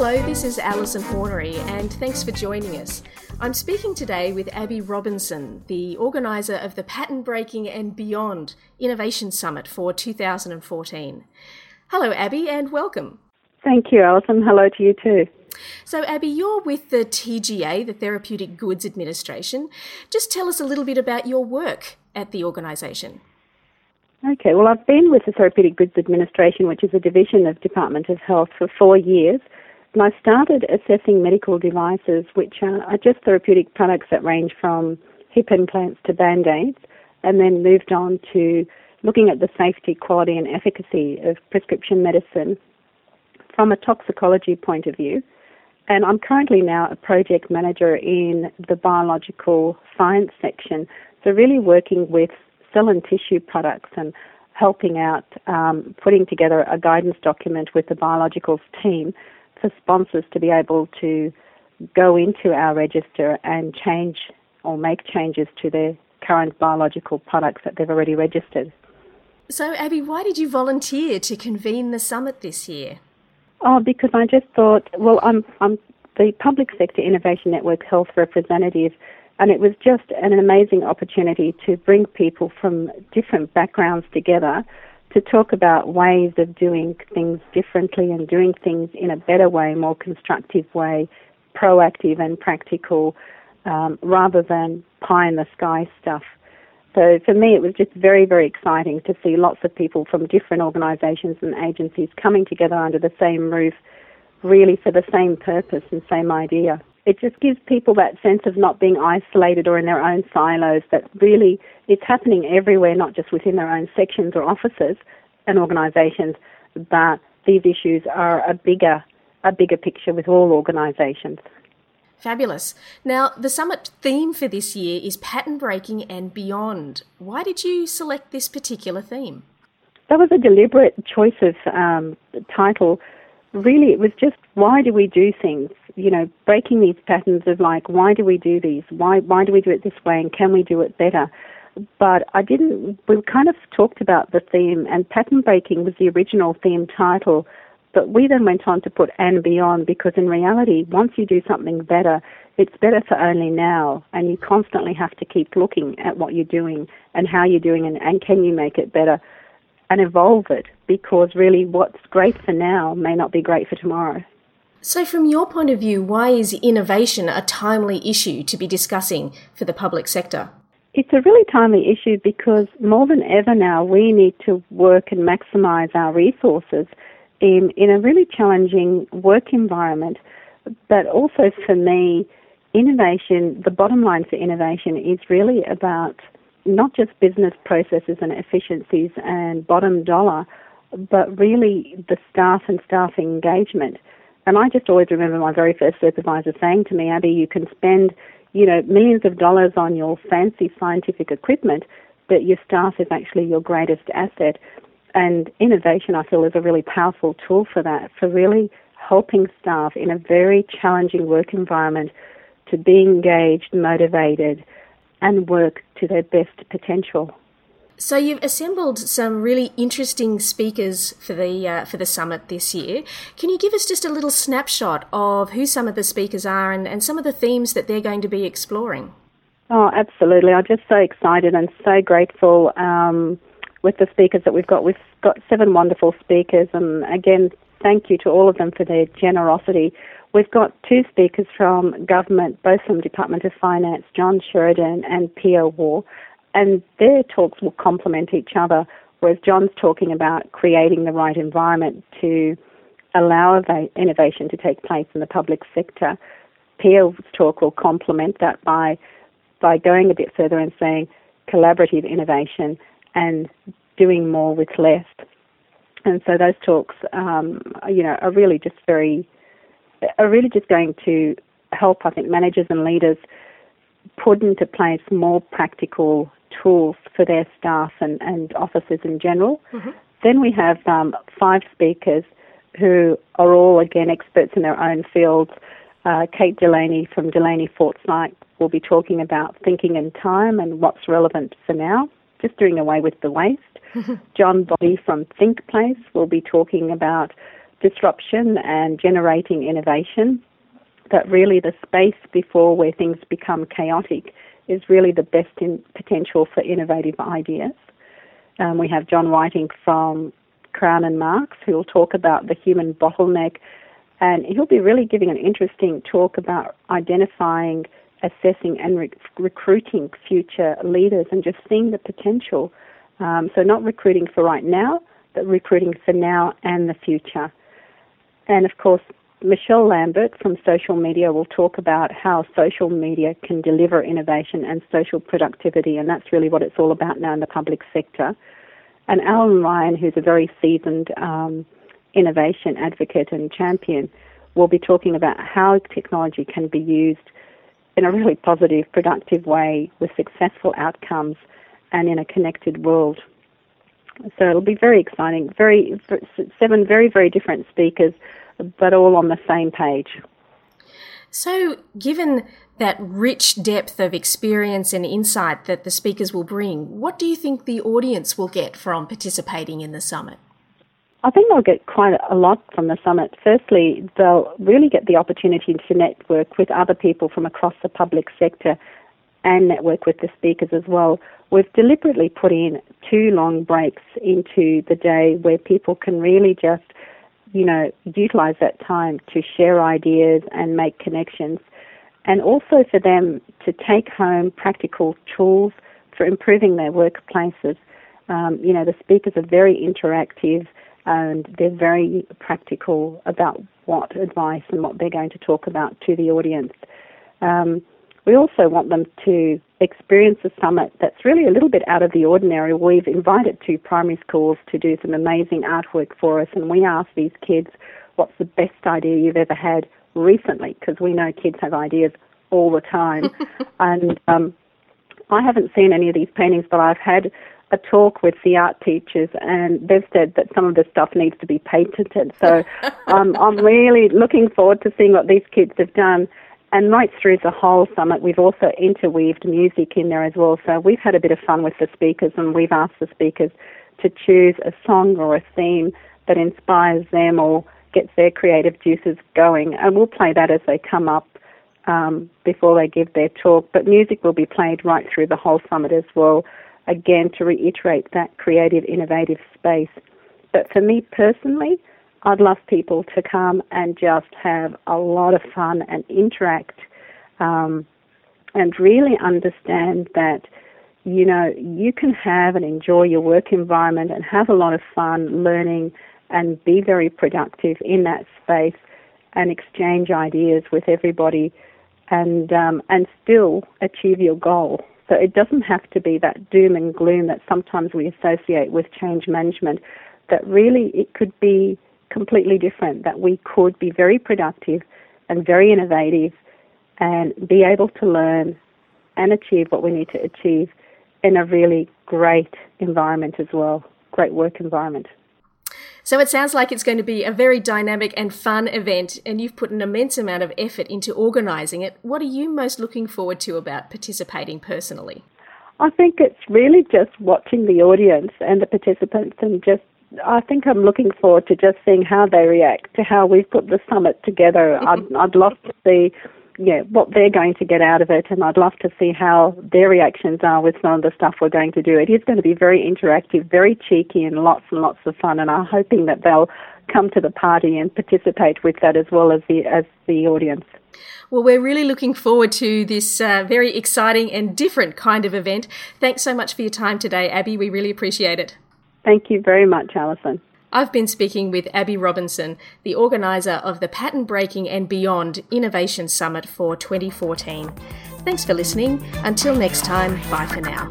Hello, this is Alison Hornery, and thanks for joining us. I'm speaking today with Abby Robinson, the organiser of the Pattern Breaking and Beyond Innovation Summit for 2014. Hello, Abby, and welcome. Thank you, Alison. Hello to you too. So, Abby, you're with the TGA, the Therapeutic Goods Administration. Just tell us a little bit about your work at the organisation. Okay, well, I've been with the Therapeutic Goods Administration, which is a division of Department of Health, for four years. And I started assessing medical devices, which are, are just therapeutic products that range from hip implants to band aids, and then moved on to looking at the safety, quality, and efficacy of prescription medicine from a toxicology point of view. And I'm currently now a project manager in the biological science section, so really working with cell and tissue products and helping out um, putting together a guidance document with the biologicals team for sponsors to be able to go into our register and change or make changes to their current biological products that they've already registered. So, Abby, why did you volunteer to convene the summit this year? Oh, because I just thought, well, I'm I'm the public sector innovation network health representative, and it was just an amazing opportunity to bring people from different backgrounds together to talk about ways of doing things differently and doing things in a better way, more constructive way, proactive and practical, um, rather than pie in the sky stuff. So for me, it was just very, very exciting to see lots of people from different organisations and agencies coming together under the same roof, really for the same purpose and same idea. It just gives people that sense of not being isolated or in their own silos, that really it's happening everywhere, not just within their own sections or offices and organisations, but these issues are a bigger, a bigger picture with all organisations. Fabulous. Now, the summit theme for this year is pattern breaking and beyond. Why did you select this particular theme? That was a deliberate choice of um, title really it was just why do we do things? You know breaking these patterns of like why do we do these? Why why do we do it this way? And can we do it better? But I didn't we kind of talked about the theme and pattern breaking was the original theme title. But we then went on to put and beyond because in reality once you do something better it's better for only now. And you constantly have to keep looking at what you're doing and how you're doing and, and can you make it better and evolve it because really what's great for now may not be great for tomorrow. So, from your point of view, why is innovation a timely issue to be discussing for the public sector? It's a really timely issue because more than ever now we need to work and maximise our resources in, in a really challenging work environment. But also for me, innovation, the bottom line for innovation is really about not just business processes and efficiencies and bottom dollar, but really the staff and staff engagement. And I just always remember my very first supervisor saying to me, Abby, you can spend, you know, millions of dollars on your fancy scientific equipment, but your staff is actually your greatest asset. And innovation, I feel, is a really powerful tool for that, for really helping staff in a very challenging work environment to be engaged, motivated, and work to their best potential. So you've assembled some really interesting speakers for the uh, for the summit this year. Can you give us just a little snapshot of who some of the speakers are and, and some of the themes that they're going to be exploring? Oh, absolutely! I'm just so excited and so grateful um, with the speakers that we've got. We've got seven wonderful speakers, and again, thank you to all of them for their generosity. We've got two speakers from government, both from Department of Finance, John Sheridan and Pia Waugh, and their talks will complement each other. Whereas John's talking about creating the right environment to allow innovation to take place in the public sector, Pia's talk will complement that by by going a bit further and saying collaborative innovation and doing more with less. And so those talks, um, you know, are really just very are really just going to help, I think, managers and leaders put into place more practical tools for their staff and, and officers in general. Mm-hmm. Then we have um, five speakers who are all, again, experts in their own fields. Uh, Kate Delaney from Delaney Forsyth will be talking about thinking in time and what's relevant for now, just doing away with the waste. John Body from ThinkPlace will be talking about disruption and generating innovation. That really the space before where things become chaotic is really the best potential for innovative ideas. Um, we have John Whiting from Crown and Marks who will talk about the human bottleneck, and he'll be really giving an interesting talk about identifying, assessing, and re- recruiting future leaders and just seeing the potential. Um, so, not recruiting for right now, but recruiting for now and the future. And of course, Michelle Lambert from social media will talk about how social media can deliver innovation and social productivity, and that's really what it's all about now in the public sector. And Alan Ryan, who's a very seasoned um, innovation advocate and champion, will be talking about how technology can be used in a really positive, productive way with successful outcomes and in a connected world. So it'll be very exciting. Very seven very very different speakers but all on the same page. So, given that rich depth of experience and insight that the speakers will bring, what do you think the audience will get from participating in the summit? I think they'll get quite a lot from the summit. Firstly, they'll really get the opportunity to network with other people from across the public sector and network with the speakers as well. We've deliberately put in two long breaks into the day where people can really just you know, utilize that time to share ideas and make connections, and also for them to take home practical tools for improving their workplaces. Um, you know, the speakers are very interactive and they're very practical about what advice and what they're going to talk about to the audience. Um, we also want them to experience a summit that's really a little bit out of the ordinary. We've invited two primary schools to do some amazing artwork for us, and we ask these kids, what's the best idea you've ever had recently? Because we know kids have ideas all the time. and um, I haven't seen any of these paintings, but I've had a talk with the art teachers, and they've said that some of the stuff needs to be patented. So um, I'm really looking forward to seeing what these kids have done. And right through the whole summit, we've also interweaved music in there as well. So we've had a bit of fun with the speakers, and we've asked the speakers to choose a song or a theme that inspires them or gets their creative juices going. And we'll play that as they come up um, before they give their talk. But music will be played right through the whole summit as well, again, to reiterate that creative, innovative space. But for me personally, I'd love people to come and just have a lot of fun and interact um, and really understand that, you know, you can have and enjoy your work environment and have a lot of fun learning and be very productive in that space and exchange ideas with everybody and um, and still achieve your goal. So it doesn't have to be that doom and gloom that sometimes we associate with change management. That really it could be completely different, that we could be very productive and very innovative and be able to learn and achieve what we need to achieve in a really great environment as well, great work environment. So it sounds like it's going to be a very dynamic and fun event, and you've put an immense amount of effort into organising it. What are you most looking forward to about participating personally? I think it's really just watching the audience and the participants and just I think I'm looking forward to just seeing how they react to how we've put the summit together. I'd, I'd love to see, yeah, what they're going to get out of it, and I'd love to see how their reactions are with some of the stuff we're going to do. It is going to be very interactive, very cheeky, and lots and lots of fun. And I'm hoping that they'll come to the party and participate with that as well as the as the audience. Well, we're really looking forward to this uh, very exciting and different kind of event. Thanks so much for your time today, Abby. We really appreciate it. Thank you very much, Alison. I've been speaking with Abby Robinson, the organiser of the Pattern Breaking and Beyond Innovation Summit for 2014. Thanks for listening. Until next time, bye for now.